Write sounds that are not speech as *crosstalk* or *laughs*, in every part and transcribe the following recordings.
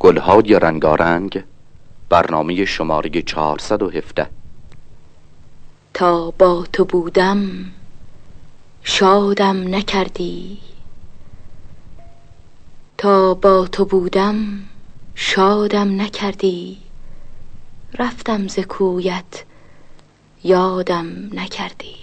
گلهای رنگارنگ برنامه شماره 417 تا با تو بودم شادم نکردی. تا با تو بودم شادم نکردی. رفتم ز کویت یادم نکردی.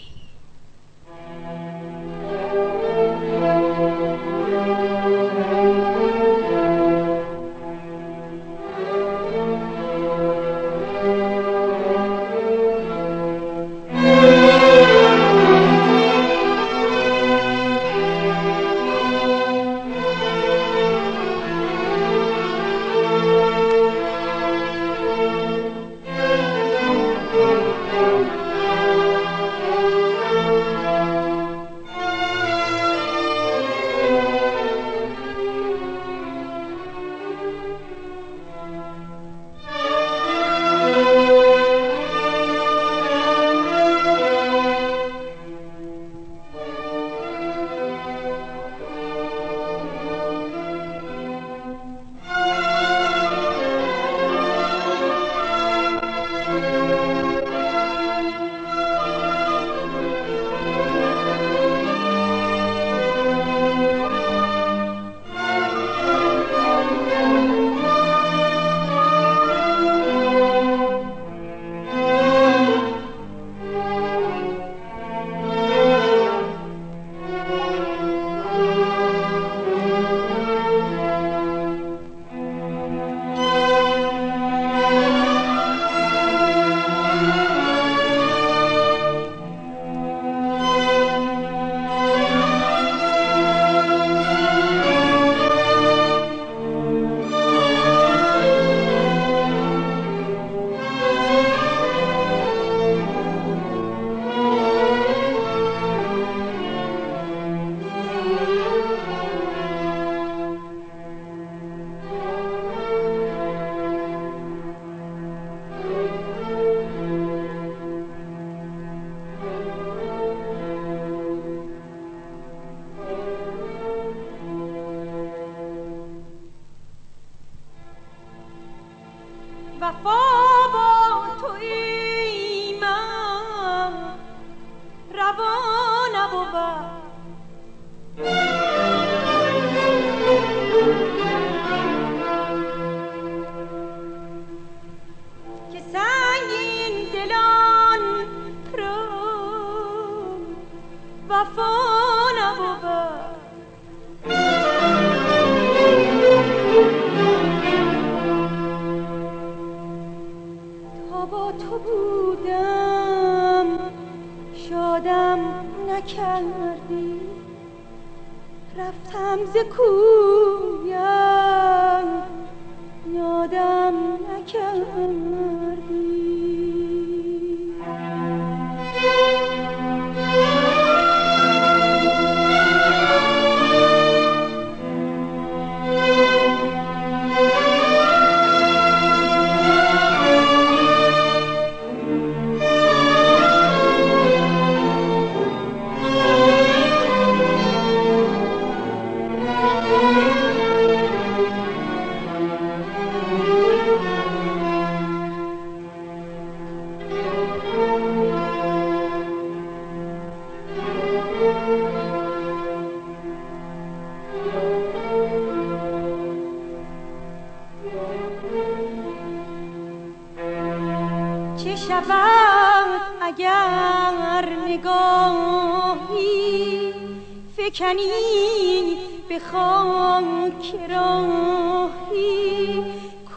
فکنی به خاک راهی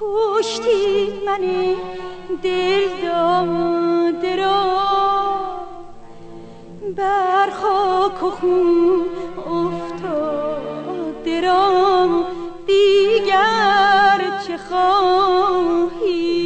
کشتی من دل داده را. بر خاک و خون افتاده را. دیگر چه خواهی؟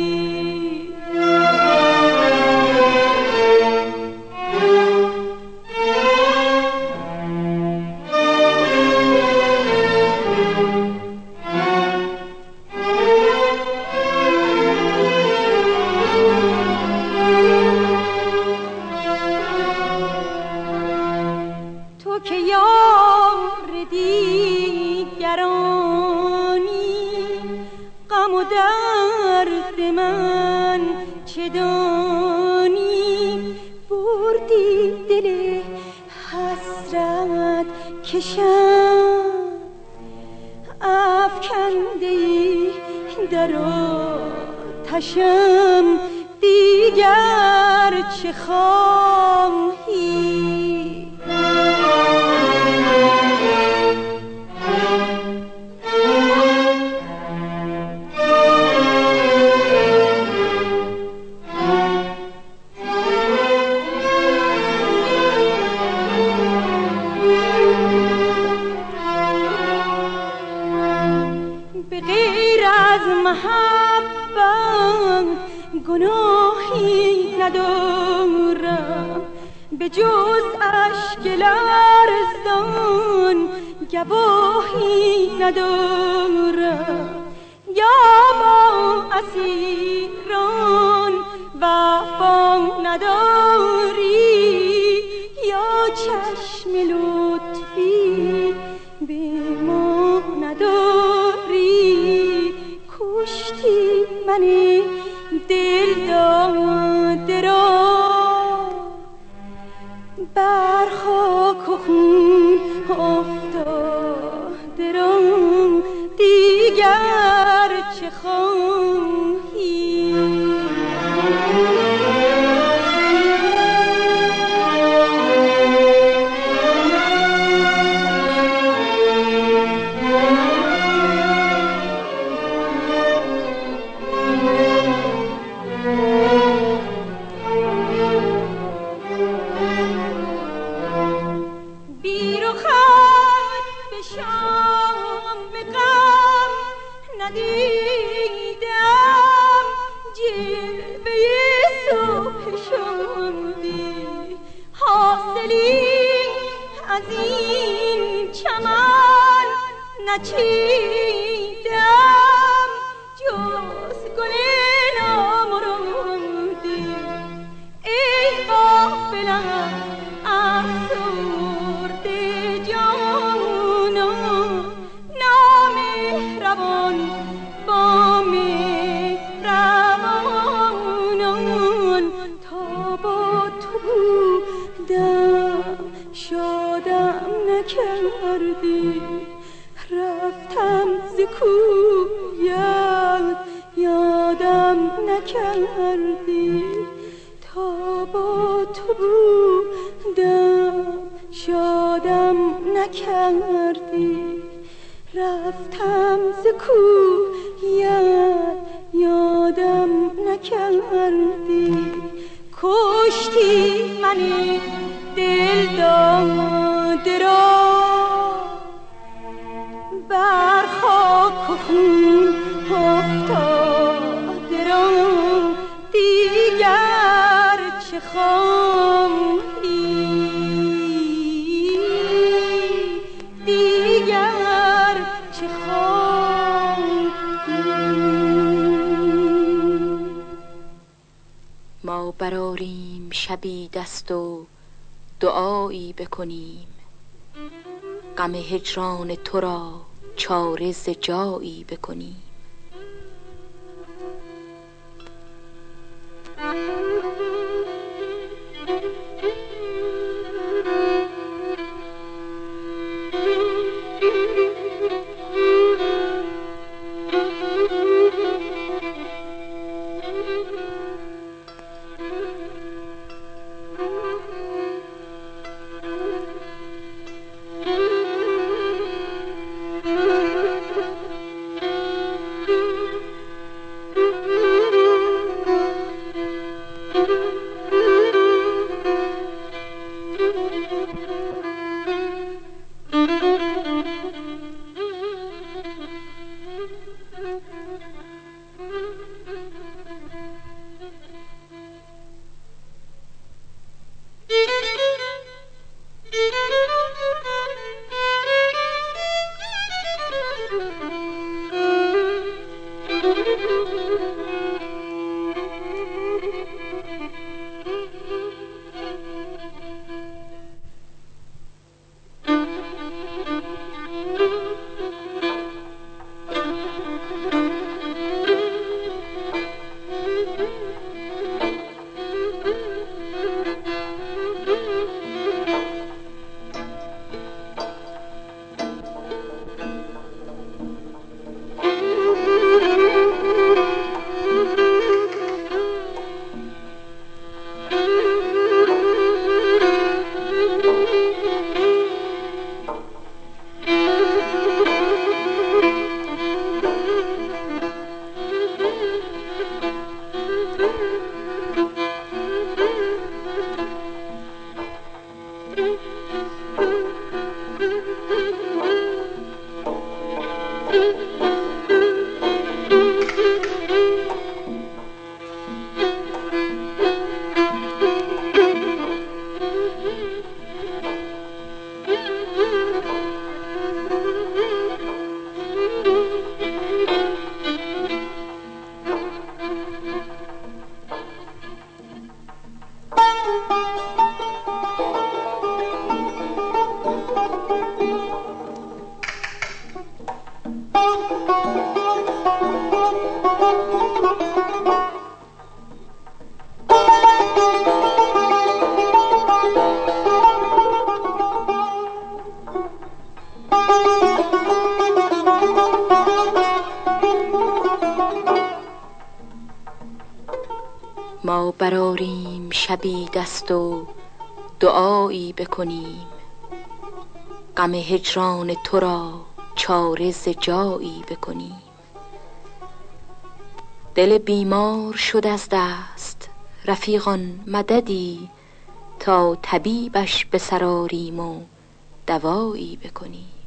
دل بر خاک و خون. رفتم ز یاد یادم نکردی. کشتی منی. شبی دست و دعایی بکنیم. غم هجران تو را چاره جایی بکنیم. هجران تو را چاره ز جایی بکنیم. دل بیمار شد از دست رفیقان مددی تا طبیبش به و دوایی بکنیم.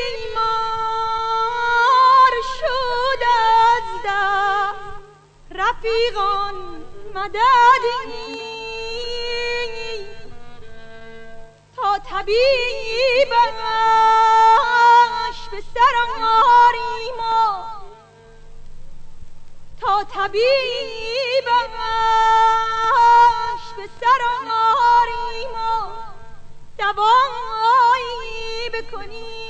بیمار شد از دست. رفیقان مددی تا طبیبش به سر آریم تا طبیبش به سر آریم دوایی بکنیم.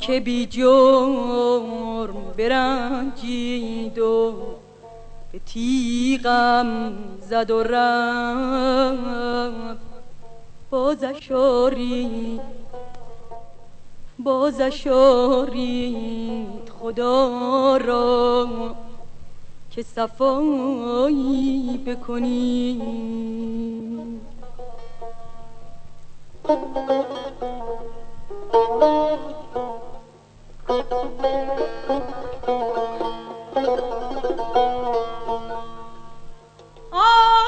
که بی جرم برنجید و به تیغم زد و رفت. بازش بازش خدا را که صفایی بکنی. آه!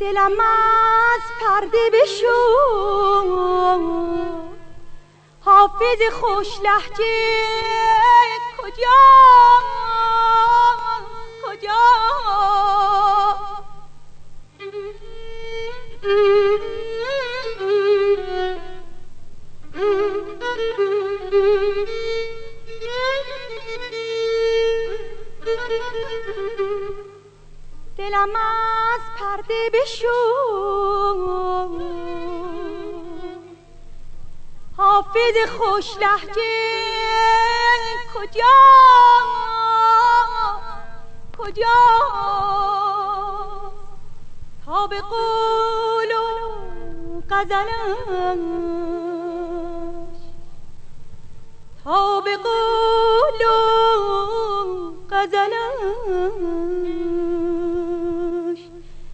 دلم از پرده بشو حافظ خوش لحجه دلم از پرده بشو حافظ خوش لحجه کجا؟ کجا؟ تا به قول و غزلش تا به قول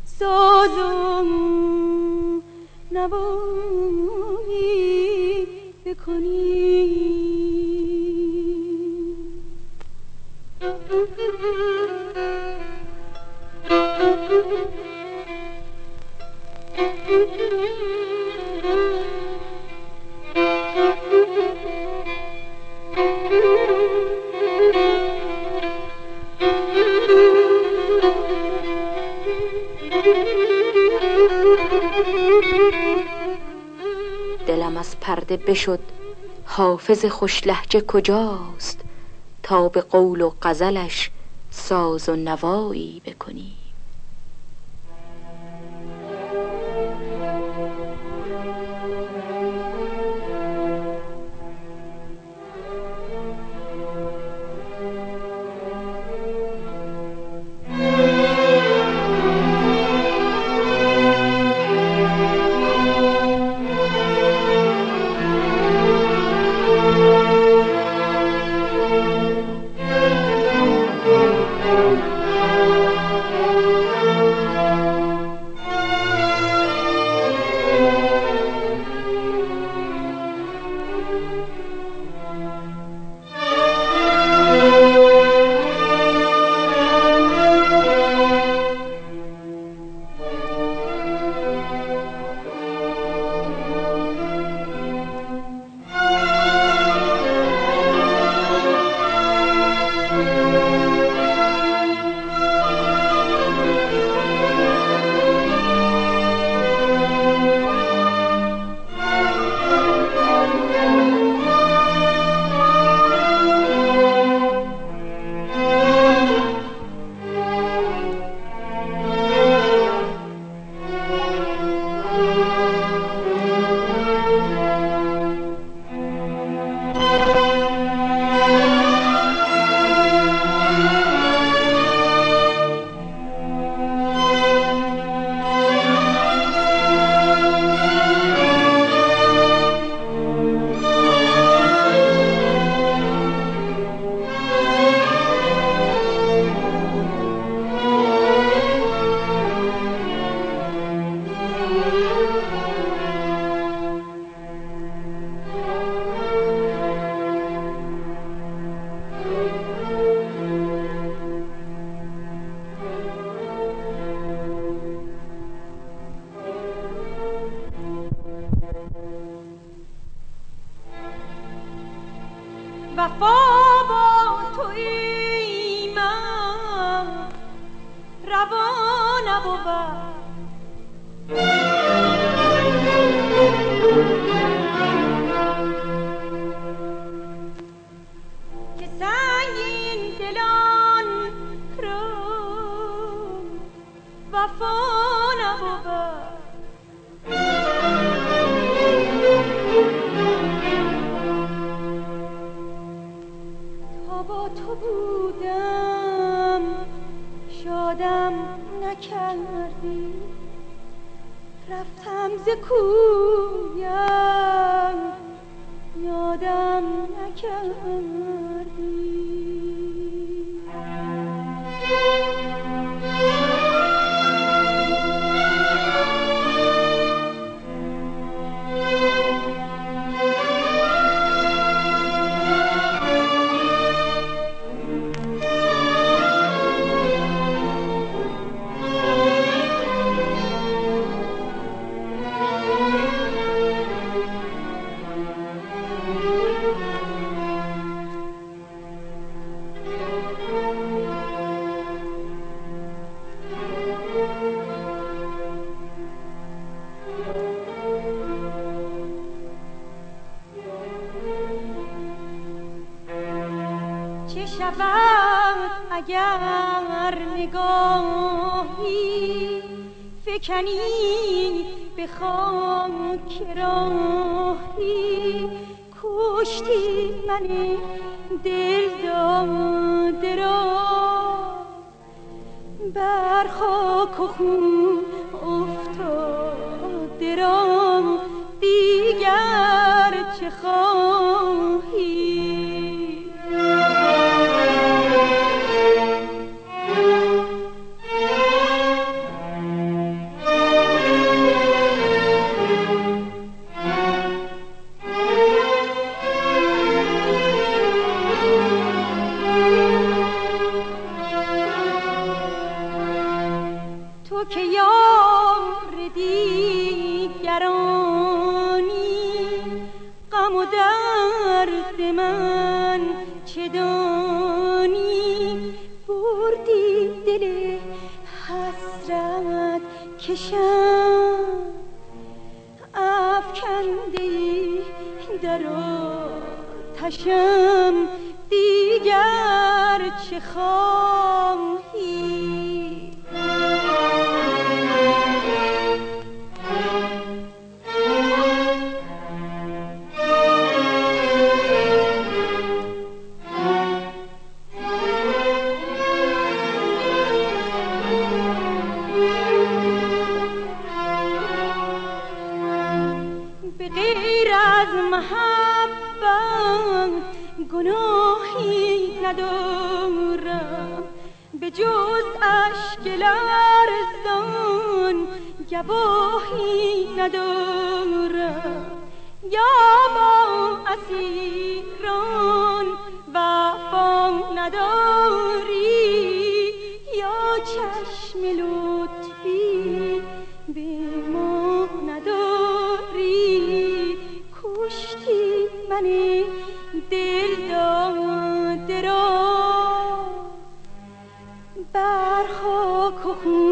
سازم بکنی. دلم *laughs* بشد حافظ خوش لحجه کجاست تا به قول و غزلش ساز و نوایی بکنی. اگر نگاهی فکنی به خاک راهی کشتی من دل داده را. بر خاک و خون افتاده را. دیگر چه خواهی؟ بر خاک و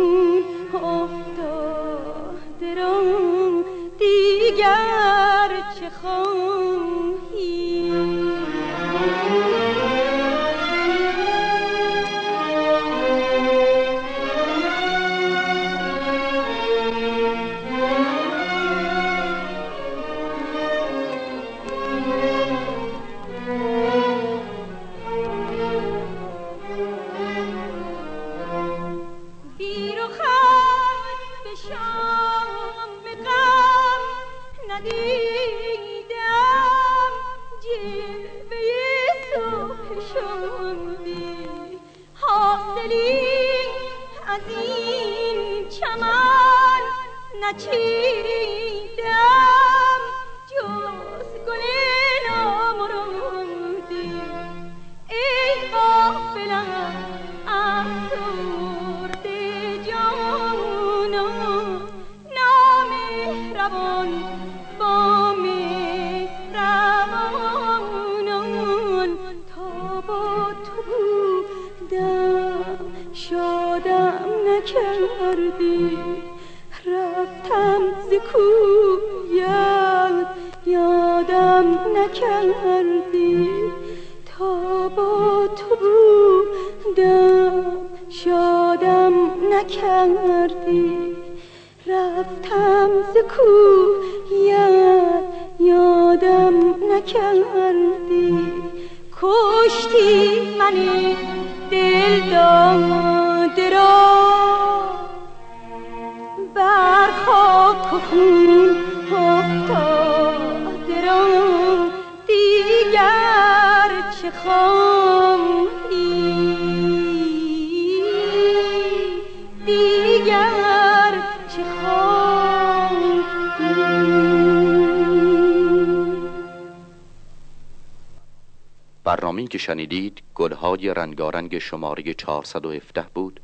برنامه که شنیدید گلهای رنگارنگ شماره 417 بود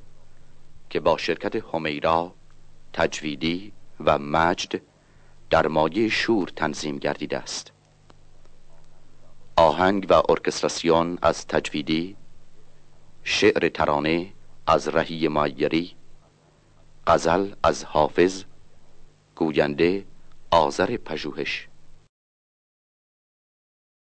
که با شرکت همیرا تجویدی و مجد در مایه شور تنظیم گردیده است. آهنگ و ارکستراسیون از تجویدی شعر ترانه از رهی مایری غزل از حافظ گوینده آذر پژوهش.